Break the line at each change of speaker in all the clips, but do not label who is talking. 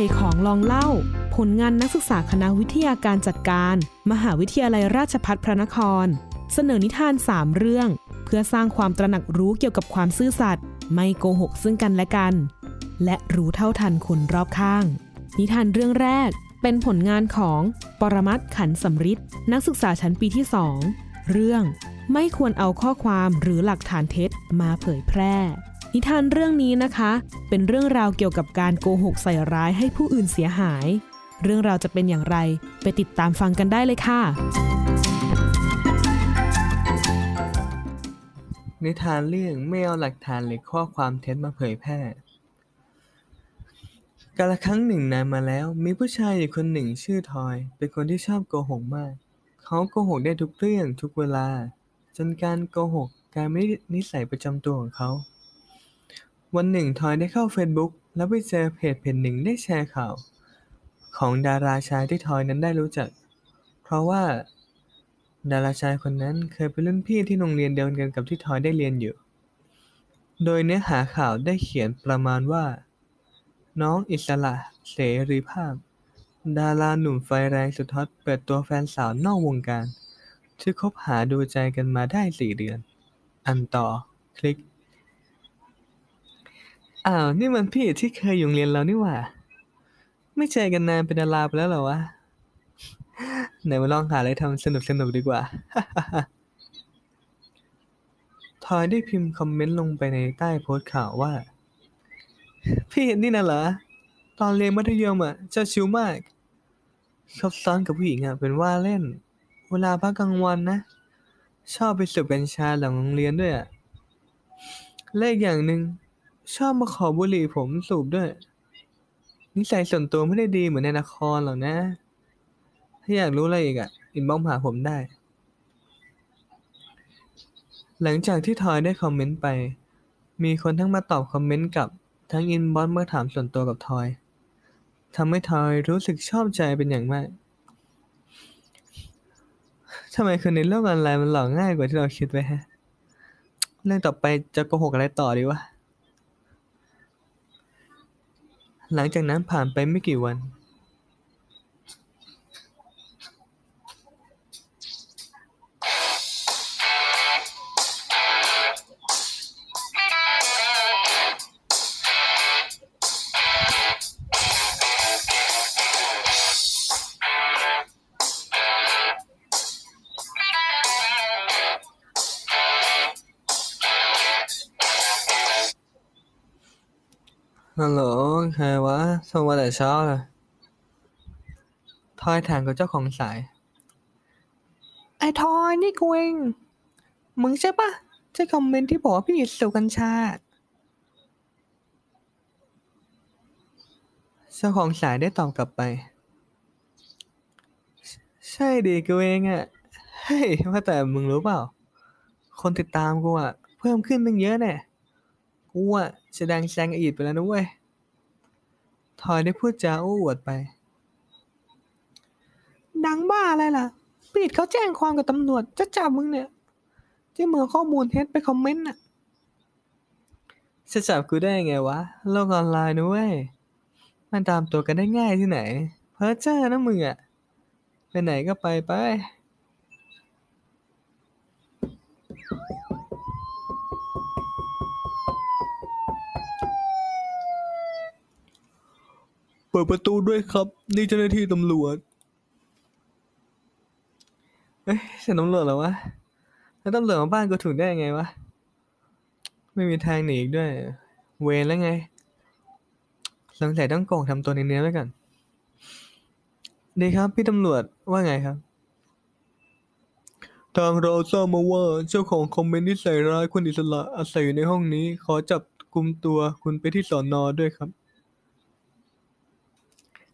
อยของลองเล่า ผลงานนักศึกษาคณะวิทยาการจัดการ มหาวิทยาลัยราชภัฏพระนคร เสนอนิทาน 3 เรื่อง เพื่อสร้างความตระหนักรู้เกี่ยวกับความซื่อสัตย์ไม่โกหกซึ่งกันและกัน และรู้เท่าทันคนรอบข้าง นิทานเรื่องแรกเป็นผลงานของปรมัตถ์ขันสำริดนักศึกษาชั้นปีที่2เรื่องไม่ควรเอาข้อความหรือหลักฐานเท็จมาเผยแพร่ นิทานเรื่องนี้นะคะ เป็นเรื่องราวเกี่ยวกับการโกหกใส่ร้ายให้ผู้อื่นเสียหาย เรื่องราวจะเป็นอย่างไร ไปติดตามฟังกันได้เลยค่ะ
นิทานเรื่องไม่เอาหลักฐานหรือข้อความเท็จมาเผยแพร่กาลครั้งหนึ่งนานมาแล้วมีผู้ชายอยู่คนหนึ่งชื่อทอย เป็นคนที่ชอบโกหกมาก เขาโกหกได้ทุกเรื่องทุกเวลา จนการโกหกกลายเป็นนิสัยประจำตัวของเขา วันหนึ่งทอยได้เข้า Facebook แล้วไปเจอเพจเพจหนึ่งได้แชร์ข่าว ของดาราชายที่ทอยนั้นได้รู้จัก เพราะว่า ดาราชายคนนั้นเคยเป็นรุ่นพี่ที่โรงเรียนเดียวกันกับที่ทอยได้เรียนอยู่ โดยเนื้อหาข่าวได้เขียนประมาณว่า น้องอิสระเสรีภาพ ดาราหนุ่มไฟแรงสุดฮอตเปิดตัวแฟนสาวนอกวงการที่คบหาดูใจกันมาได้สี่เดือน อันต่อ คลิก อ้าวนี่มันพี่ที่เคยอยู่โรงเรียนเรานี่หว่า ไม่เจอกันนานเป็นดาราไปแล้วเหรอวะ ไหนมาลองหาอะไรทำสนุกสนุกดีกว่า ทอยได้พิมพ์คอมเมนต์ลงไปในใต้โพสต์ข่าวว่า พี่นี่น่ะเหรอ ตอนเรียนมัธยมอะเจ้าชิวมากชอบซ้อนกับผู้หญิงอะเป็นว่าเล่น เวลาพักกลางวันนะ ชอบไปสูบกัญชาหลังโรงเรียนด้วยอะและอีกอย่างหนึ่ง ชอบมาขอบุหรี่ผมสูบด้วย นิสัยส่วนตัวไม่ได้ดีเหมือนในละครหรอกนะ ถ้าอยากรู้อะไรอีกอะ inbox หาผมได้ หลังจากที่ทอยได้คอมเมนต์ไป มีคนทั้งมาตอบคอมเมนต์กับทั้ง inbox มาถามส่วนตัวกับทอยทำให้ทอยรู้สึกชอบใจเป็นอย่างมากทำไมคนในโลกออนไลน์มันหลอกง่ายกว่าที่เราคิดไว้ฮะ เรื่องต่อไปจะโกหกอะไรต่อดีวะ หลังจากนั้นผ่านไปไม่กี่วัน ฮัลโหลใครวะโทรมาแต่เช้าเลยทอยถามกับเจ้าของสาย ไอ้ทอยนี่กูเอง มึงใช่ปะที่คอมเมนต์ที่บอกว่าพี่สูบกัญชา เจ้าของสายได้ตอบกลับไป ใช่ดิกูเองอะ่ะเฮ้ยว่าแต่มึงรู้เปล่า คนติดตามกูอะ่ะเพิ่มขึ้นตั้งเยอะแน่กูอะ่ะจะดังแซงอีดไปแล้วนะเว้ย ทอยได้พูดจาโอ้อวดไป ดังบ้าอะไรล่ะ ปีดเขาแจ้งความกับตำรวจ จะจับมึงเนี่ย ที่มึงเอข้อมูลเท็จไปคอมเมนต์น่ะ จะจับกูได้ไงวะ โลกออนไลน์นะเว้ย มันตามตัวกันได้ง่ายที่ไหน เพ้อเจ้อนะมึงอะไปไหนก็ไปไป เปิดประตูด้วยครับ นี่เจ้าหน้าที่ตำรวจ เอ้ยเสียงตำรวจเหรอวะ แล้วตำรวจมาบ้านกูถูกได้ไงวะ ไม่มีทางหนีอีกด้วย เวรแล้วไง สงสัยต้องโกงทำตัวเนียนๆไว้ก่อนดีครับ พี่ตำรวจว่าไงครับ ทางเราทราบมาว่าเจ้าของคอมเมนต์ที่ใส่ร้ายคุณอิสระอาศัยอยู่ในห้องนี้ ขอจับกุมตัวคุณไปที่สอนอด้วยครับ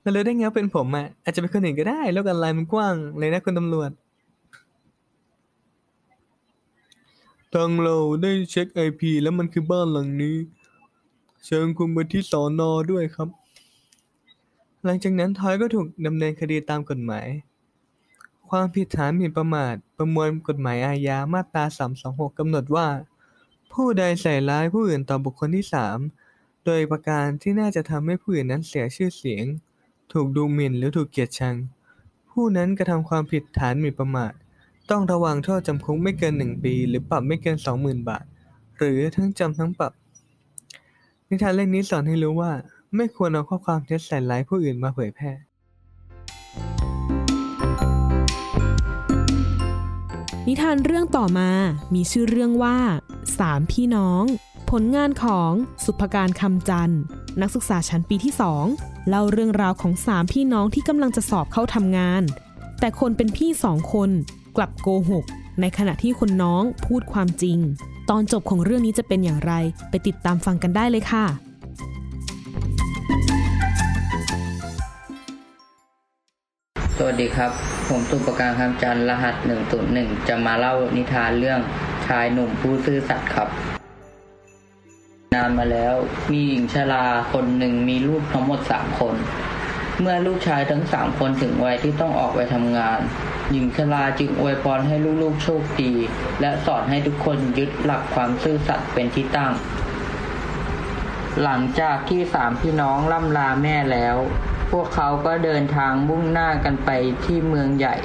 แล้วรู้ได้ไงาเป็นผมอะอาจจะเป็นคนอื่นก็ได้โลกออนไลน์มันกว้างเลยนะคุณตำรวจทางเราได้เช็ค IP แล้วมันคือบ้านหลังนี้ เชิญคุณไปที่สอนอด้วยครับ หลังจากนั้นทอยก็ถูกดำเนินคดีตามกฎหมาย ความผิดฐานหมิ่นประมาทประมวลกฎหมายอาญามาตรา 326 กำหนดว่า ผู้ใดใส่ร้ายผู้อื่นต่อบุคคลที่ 3 โดยประการที่น่าจะทำให้ผู้อื่นนั้นเสียชื่อเสียง ถูกดูหมิ่นหรือถูกเกลียดชัง ผู้นั้นกระทำความผิดฐานหมิ่นประมาท ต้องระวังโทษจำคุกไม่เกินหนึ่งปี หรือปรับไม่เกินสองหมื่นบาท หรือทั้งจำทั้งปรับ นิทานเรื่องนี้สอนให้รู้ว่า ไม่ควรเอาข้อความเท็จใส่ร้ายผู้อื่นมาเผยแพร่
นิทานเรื่องต่อมา มีชื่อเรื่องว่าสามพี่น้อง ผลงานของสุภการคำจันทร์ นักศึกษาชั้นปีที่ 2 เล่าเรื่องราวของสามพี่น้องที่กำลังจะสอบเข้าทำงาน แต่คนเป็นพี่สองคนกลับโกหก ในขณะที่คนน้องพูดความจริง ตอนจบของเรื่องนี้จะเป็นอย่างไร ไปติดตามฟังกันได้เลยค่ะ
สวัสดีครับ ผมสุประการคำจันทร์รหัส101จะมาเล่านิทานเรื่องชายหนุ่มผู้ซื่อสัตย์ครับ นานมาแล้ว มีหญิงชราคนหนึ่งมีลูกทั้งหมดสามคน เมื่อลูกชายทั้งสามคนถึงวัยที่ต้องออกไปทำงาน หญิงชราจึงอวยพรให้ลูกๆโชคดี และสอนให้ทุกคนยึดหลักความซื่อสัตย์เป็นที่ตั้ง หลังจากที่สามพี่น้องล่ำลาแม่แล้ว พวกเขาก็เดินทางมุ่งหน้ากันไปที่เมืองใหญ่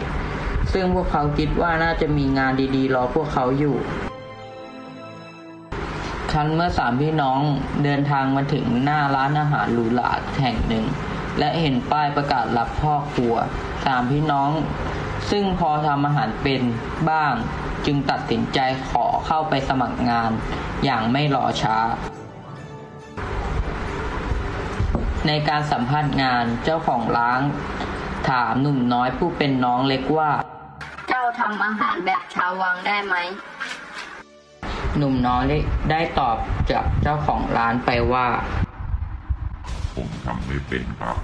ซึ่งพวกเขาคิดว่าน่าจะมีงานดีๆ รอพวกเขาอยู่ ครั้นเมื่อสามพี่น้องเดินทางมาถึงหน้าร้านอาหารหรูหราแห่งหนึ่ง และเห็นป้ายประกาศรับพ่อครัวสามพี่น้อง ซึ่งพอทำอาหารเป็นบ้าง จึงตัดสินใจขอเข้าไปสมัครงานอย่างไม่รอช้า ในการสัมภาษณ์งานเจ้าของร้านถามหนุ่มน้อยผู้เป็นน้องเล็กว่า
เจ้าทำอาหารแบบชาววังได้ไหม
หนุ่มน้อยได้ตอบจากเจ้าของร้านไปว่า
ผมทำไม่เป็นครับ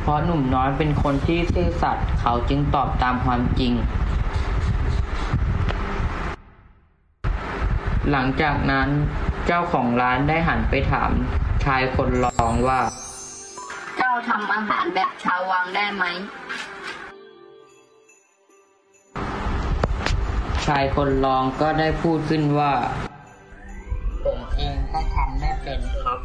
เพราะหนุ่มน้อยเป็นคนที่ซื่อสัตย์เขาจึงตอบตามความจริง หลังจากนั้นเจ้าของร้านได้หันไปถามชายคนรองว่า
เจ้าทำอาหารแบบชาววังได้ไหม
ชายคนรองก็ได้พูดขึ้นว่า ผมเองก็ทำไม่เป็นครับ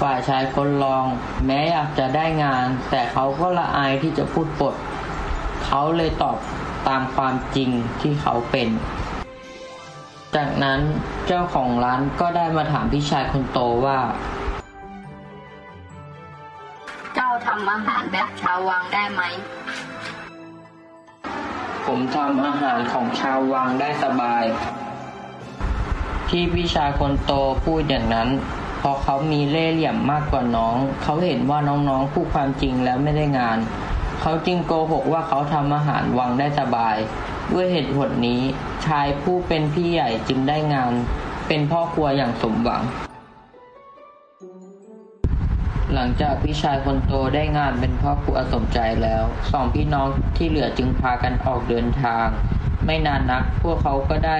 ฝ่ายชายคนรอง แม้อยากจะได้งาน แต่เขาก็ละอายที่จะพูดปด เขาเลยตอบตามความจริงที่เขาเป็น จากนั้นเจ้าของร้านก็ได้มาถามพี่ชายคนโตว่า
เจ้าทำอาหารแบบชาววังได้ไหม
ผมทำอาหารของชาววังได้สบาย ที่พี่ชายคนโตพูดอย่างนั้นเพราะเขามีเล่ห์เหลี่ยมมากกว่าน้อง เขาเห็นว่าน้องๆพูดความจริงแล้วไม่ได้งาน เขาจึงโกหกว่าเขาทำอาหารวังได้สบาย ด้วยเหตุผลนี้ชายผู้เป็นพี่ใหญ่จึงได้งาน เป็นพ่อครัวอย่างสมหวัง หลังจากพี่ชายคนโตได้งานเป็นพ่อครัวสมใจแล้ว สองพี่น้องที่เหลือจึงพากันออกเดินทาง ไม่นานนัก พวกเขาก็ได้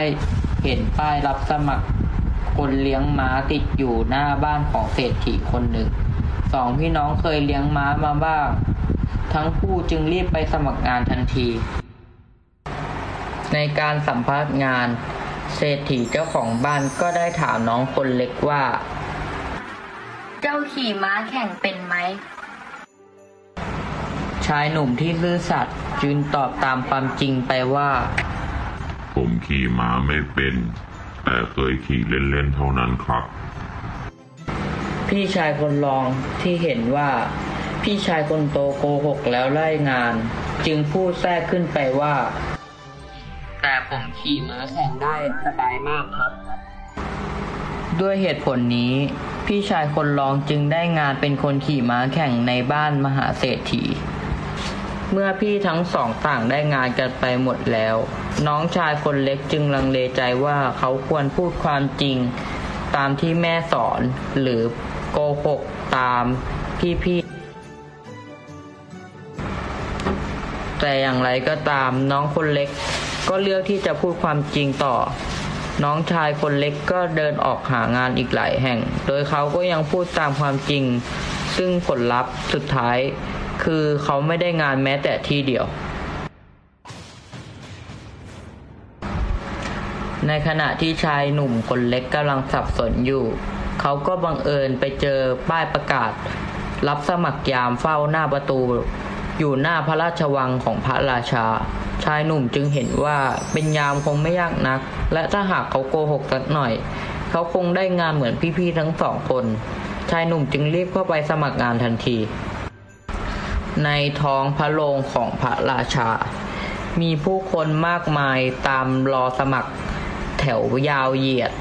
เห็นป้ายรับสมัครคนเลี้ยงม้าติดอยู่หน้าบ้านของเศรษฐีคนหนึ่ง สองพี่น้องเคยเลี้ยงม้ามาบ้าง ทั้งคู่จึงรีบไปสมัครงานทันที ในการสัมภาษณ์งาน เศรษฐีเจ้าของบ้านก็ได้ถามน้องคนเล็กว่า
เจ้าขี่ม้าแข่งเป็นไหม
ชายหนุ่มที่ซื่อสัตย์จึงตอบตามความจริงไปว่า
ผมขี่ม้าไม่เป็น แต่เคยขี่เล่นๆเท่านั้นครับ
พี่ชายคนรองที่เห็นว่า พี่ชายคนโตโกหกแล้วไล่งาน จึงพูดแทรกขึ้นไปว่า แต่ผมขี่ม้าแข่งได้สบายมากครับ ด้วยเหตุผลนี้ พี่ชายคนรองจึงได้งานเป็นคนขี่ม้าแข่งในบ้านมหาเศรษฐี เมื่อพี่ทั้งสองต่างได้งานกันไปหมดแล้ว น้องชายคนเล็กจึงลังเลใจว่าเขาควรพูดความจริง ตามที่แม่สอนหรือโกหกตามพี่ๆแต่อย่างไรก็ตามน้องคนเล็กก็เลือกที่จะพูดความจริงต่อ น้องชายคนเล็กก็เดินออกหางานอีกหลายแห่ง โดยเขาก็ยังพูดตามความจริง ซึ่งผลลัพธ์สุดท้าย คือเขาไม่ได้งานแม้แต่ที่เดียว ในขณะที่ชายหนุ่มคนเล็กกำลังสับสนอยู่ เขาก็บังเอิญไปเจอป้ายประกาศ รับสมัครยามเฝ้าหน้าประตู อยู่หน้าพระราชวังของพระราชา ชายหนุ่มจึงเห็นว่าเป็นยามคงไม่ยากนัก และถ้าหากเขาโกหกสักหน่อย เขาคงได้งานเหมือนพี่ๆทั้งสองคน ชายหนุ่มจึงรีบเข้าไปสมัครงานทันที ในท้องพระโรงของพระราชา มีผู้คนมากมายตามรอสมัครแถวยาวเหยียด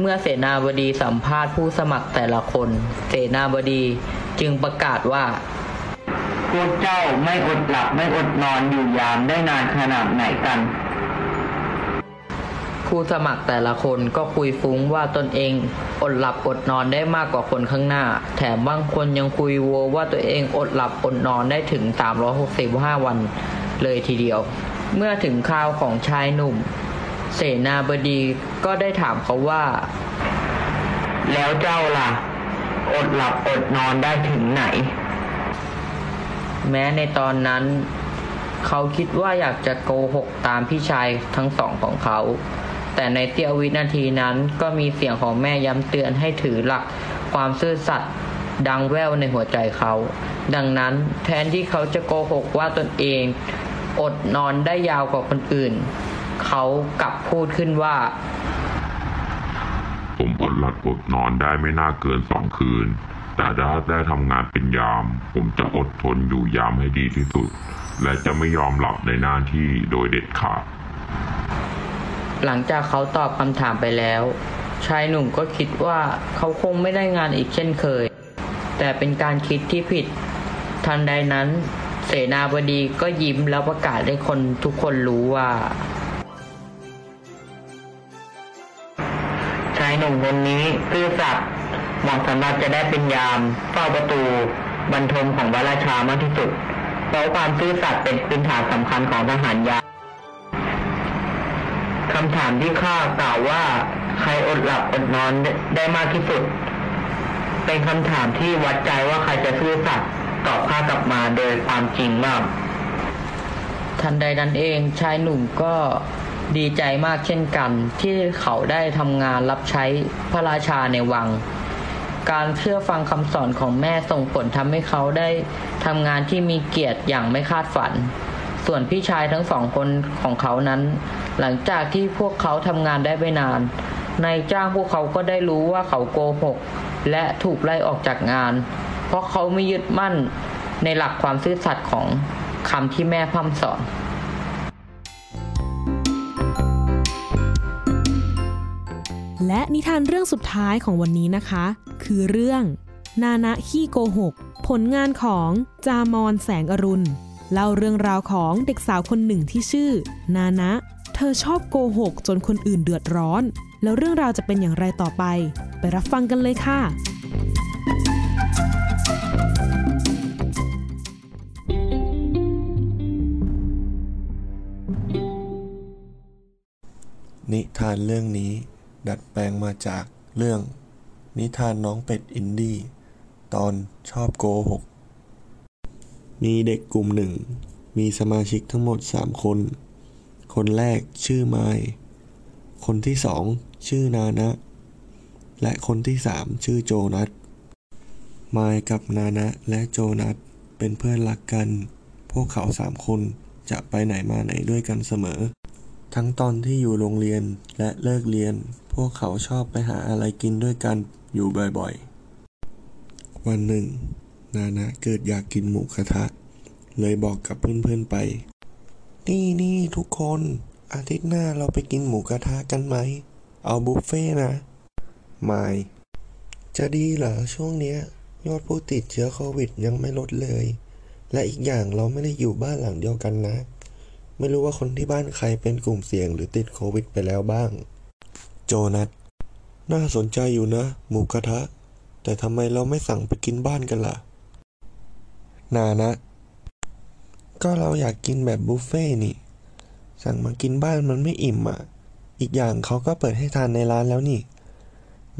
เมื่อเสนาบดีสัมภาษณ์ผู้สมัครแต่ละคน เสนาบดีจึงประกาศว่า พวกเจ้าไม่อดหลับไม่อดนอนอยู่ยามได้นานขนาดไหนกันผู้สมัครแต่ละคนก็คุยฟุ้งว่าตนเองอดหลับอดนอนได้มากกว่าคนข้างหน้า แถมบางคนยังคุยวัวว่าตัวเองอดหลับอดนอนได้ถึง 365 วันเลยทีเดียว เมื่อถึงคราวของชายหนุ่ม เสนาบดีก็ได้ถามเขาว่า แล้วเจ้าล่ะ อดหลับอดนอนได้ถึงไหน แม้ในตอนนั้น เขาคิดว่าอยากจะโกหกตามพี่ชายทั้งสองของเขา แต่ในเสี้ยววินาทีนั้นก็มีเสียงของแม่ย้ำเตือนให้ถือหลักความซื่อสัตย์ดังแว่วในหัวใจเขา ดังนั้นแทนที่เขาจะโกหกว่าตนเอง อดนอนได้ยาวกว่าคนอื่น เขากลับพูดขึ้นว่า
ผมอดหลับอดนอนได้ไม่น่าเกินสองคืน แต่ถ้าได้ทำงานเป็นยาม ผมจะอดทนอยู่ยามให้ดีที่สุด และจะไม่ยอมหลับในหน้าที่โดยเด็ดขาด
หลังจากเขาตอบคำถามไปแล้ว ชายหนุ่มก็คิดว่าเขาคงไม่ได้งานอีกเช่นเคย แต่เป็นการคิดที่ผิด ทันใดนั้น เสนาบดีก็ยิ้มแล้วประกาศให้คนทุกคนรู้ว่าชายหนุ่มคนนี้ซื่อสัตย์เหมาะสำหรับจะได้เป็นยามเฝ้าประตูบรรทมของพระราชามากที่สุด เพราะความซื่อสัตย์เป็นพื้นฐานสำคัญของทหารยามคำถามที่ข้ากล่าวว่า ใครอดหลับอดนอนได้ได้มากที่สุด เป็นคำถามที่วัดใจว่าใครจะซื่อสัตย์ตอบข้ากลับมาโดยความจริงมาก ทันใดนั้นเองชายหนุ่มก็ดีใจมากเช่นกัน ที่เขาได้ทำงานรับใช้พระราชาในวัง การเชื่อฟังคำสอนของแม่ส่งผลทำให้เขาได้ทำงานที่มีเกียรติอย่างไม่คาดฝัน ส่วนพี่ชายทั้งสองคนของเขานั้น หลังจากที่พวกเขาทำงานได้ไม่นานนายจ้างพวกเขาก็ได้รู้ว่าเขาโกหก และถูกไล่ออกจากงาน เพราะเขาไม่ยึดมั่นในหลักความซื่อสัตย์ของคำที่แม่พร่ำสอน
และนิทานเรื่องสุดท้ายของวันนี้นะคะ คือเรื่อง นานะขี้โกหก ผลงานของจามอนแสงอรุณ เล่าเรื่องราวของเด็กสาวคนหนึ่งที่ชื่อ นานะ เธอชอบโกหกจนคนอื่นเดือดร้อน แล้วเรื่องราวจะเป็นอย่างไรต่อไป ไปรับฟังกันเลยค่ะ
นิทานเรื่องนี้ ดัดแปลงมาจากเรื่อง นิทานน้องเป็ดอินดี้ตอนชอบโกหก มีเด็กกลุ่มหนึ่ง มีสมาชิกทั้งหมดสามคน คนแรกชื่อไมายคนที่สองชื่อนานะ และคนที่สามชื่อโจนัสไมายกับนานะและโจนัสเป็นเพื่อนรักกัน พวกเขาสามคนจะไปไหนมาไหนด้วยกันเสมอ ทั้งตอนที่อยู่โรงเรียนและเลิกเรียน วกเขาชอบไปหาอะไรกินด้วยกันอยู่บ่อยๆ วันหนึ่ง นานะเกิดอยากกินหมูกระทะ เลยบอกกับเพื่อนๆไป นี่นี่ทุกคน อาทิตย์หน้าเราไปกินหมูกระทะกันไหม เอาบุฟเฟ่นะ ไม่ จะดีเหรอช่วงเนี้ย ยอดผู้ติดเชื้อโควิดยังไม่ลดเลย และอีกอย่างเราไม่ได้อยู่บ้านหลังเดียวกันนะ ไม่รู้ว่าคนที่บ้านใครเป็นกลุ่มเสี่ยงหรือติดโควิดไปแล้วบ้าง โจนัสน่าสนใจอยู่นะ หมูกระทะ แต่ทำไมเราไม่สั่งไปกินบ้านกันล่ะ นานะ ก็เราอยากกินแบบบุฟเฟ่ต์นี่ สั่งมากินบ้านมันไม่อิ่มอะ อีกอย่างเขาก็เปิดให้ทานในร้านแล้วนี่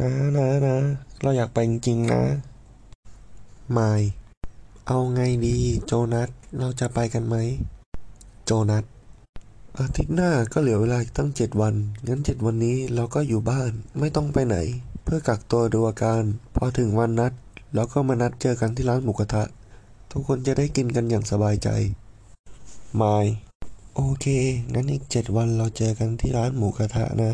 นะนะนะ เราอยากไปจริงๆนะไม่เอาไงดี โจนัส เราจะไปกันไหม โจนัส อาทิตย์หน้าก็เหลือเวลาตั้งเจ็ดวัน งั้นเจ็ดวันนี้เราก็อยู่บ้านไม่ต้องไปไหน เพื่อกักตัวดูอาการ พอถึงวันนัดเราก็มานัดเจอกันที่ร้านหมูกระทะ ทุกคนจะได้กินกันอย่างสบายใจมายโอเค งั้นอีกเจ็ดวันเราเจอกันที่ร้านหมูกระทะนะ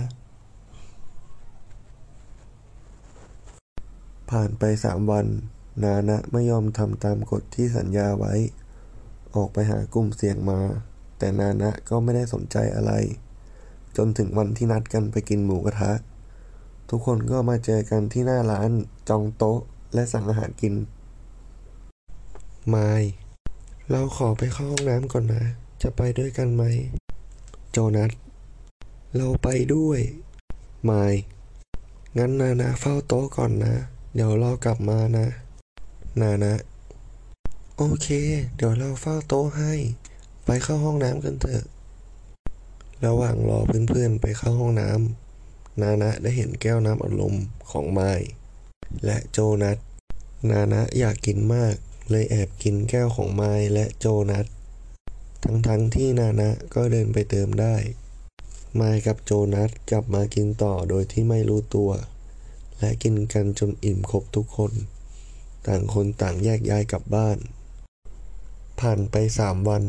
ผ่านไปสามวัน นานะไม่ยอมทำตามกฎที่สัญญาไว้ ออกไปหากลุ่มเสี่ยงมา แต่นานะก็ไม่ได้สนใจอะไร จนถึงวันที่นัดกันไปกินหมูกระทะ ทุกคนก็มาเจอกันที่หน้าร้านจองโต๊ะและสั่งอาหารกินมายเราขอไปเข้าห้องน้ำก่อนนะ จะไปด้วยกันไหม โจนัส เราไปด้วยมายงั้นนานะเฝ้าโต๊ะก่อนนะ เดี๋ยวเรากลับมานะ นานะ โอเค เดี๋ยวเราเฝ้าโต๊ะให้ ไปเข้าห้องน้ำกันเถอะ ระหว่างรอเพื่อนๆไปเข้าห้องน้ำนานะได้เห็นแก้วน้ำอัดลมของไมายและโจนัสนานะอยากกินมาก เลยแอบกินแก้วของไมายและโจนัสทั้งๆทที่นานะก็เดินไปเติมได้ ไมายกับโจนัสกลับมากินต่อโดยที่ไม่รู้ตัว และกินกันจนอิ่มครบทุกคน ต่างคนต่างแยกย้ายกลับบ้าน ผ่านไปสามวัน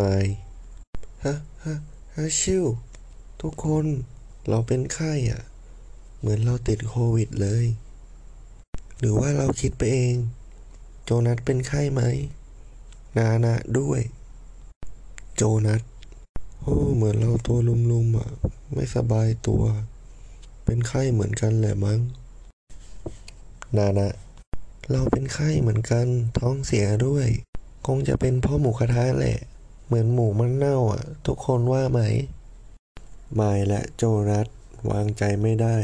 มายฮะฮะฮะชิวทุกคนเราเป็นไข้อะ เหมือนเราติดโควิดเลย หรือว่าเราคิดไปเอง โจนัสเป็นไข้ไหม นานะด้วย โจนัสโอ้เหมือนเราตัวลุมๆอะ ไม่สบายตัว เป็นไข้เหมือนกันแหละมั้ง นานะ เราเป็นไข้เหมือนกัน ท้องเสียด้วย คงจะเป็นพ่อหมูกระทะแหละ เหมือนหมูมันเน่าอะ ทุกคนว่าไหมไมายและโจนัสวางใจไม่ได้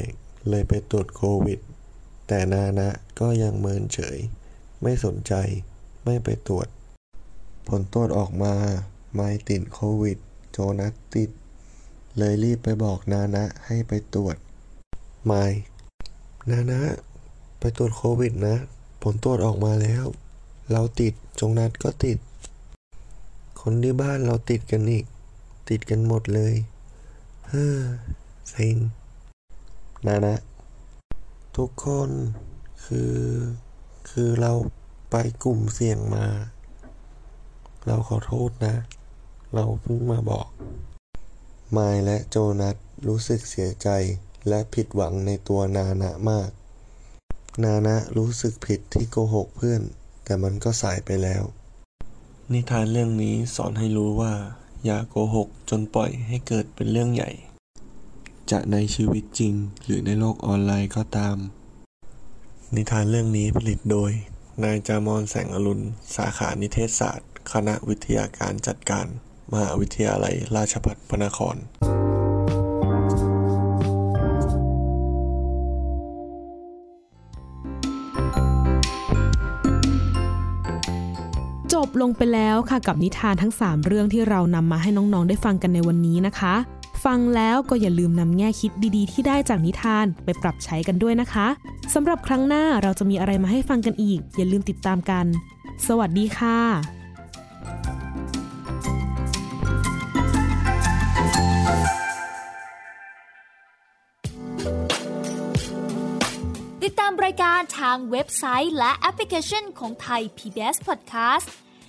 เลยไปตรวจโควิด แต่นานะก็ยังเมินเฉย ไม่สนใจ ไม่ไปตรวจ ผลตรวจออกมา ไมายติดโควิด โจนัสติด เลยรีบไปบอกนานะให้ไปตรวจ ไมายนานะ ไปตรวจโควิดนะ ผลตรวจออกมาแล้ว เราติดโจนัสก็ติด คนที่บ้านเราติดกันอีก ติดกันหมดเลย เฮ้อเซ็งนานะ ทุกคนคือ คือเราไปกลุ่มเสี่ยงมา เราขอโทษนะ เราเพิ่งมาบอก มายและโจนัสรู้สึกเสียใจและผิดหวังในตัวนานะมาก นานะรู้สึกผิดที่โกหกเพื่อน แต่มันก็สายไปแล้ว นิทานเรื่องนี้สอนให้รู้ว่า อย่าโกหกจนปล่อยให้เกิดเป็นเรื่องใหญ่ จะในชีวิตจริงหรือในโลกออนไลน์ก็ตาม นิทานเรื่องนี้ผลิตโดย นายจามอนแสงอรุณ สาขานิเทศศาสตร์ คณะวิทยาการจัดการ มหาวิทยาลัยราชภัฏพระนคร
ลงไปแล้วค่ะกับนิทานทั้ง 3 เรื่องที่เรานำมาให้น้องๆได้ฟังกันในวันนี้นะคะ ฟังแล้วก็อย่าลืมนำแง่คิดดีๆ ที่ได้จากนิทานไปปรับใช้กันด้วยนะคะสำหรับครั้งหน้าเราจะมีอะไรมาให้ฟังกันอีก อย่าลืมติดตามกัน สวัสดีค่ะ
ติดตามรายการทางเว็บไซต์และแอปพลิเคชันของไทย PBS Podcast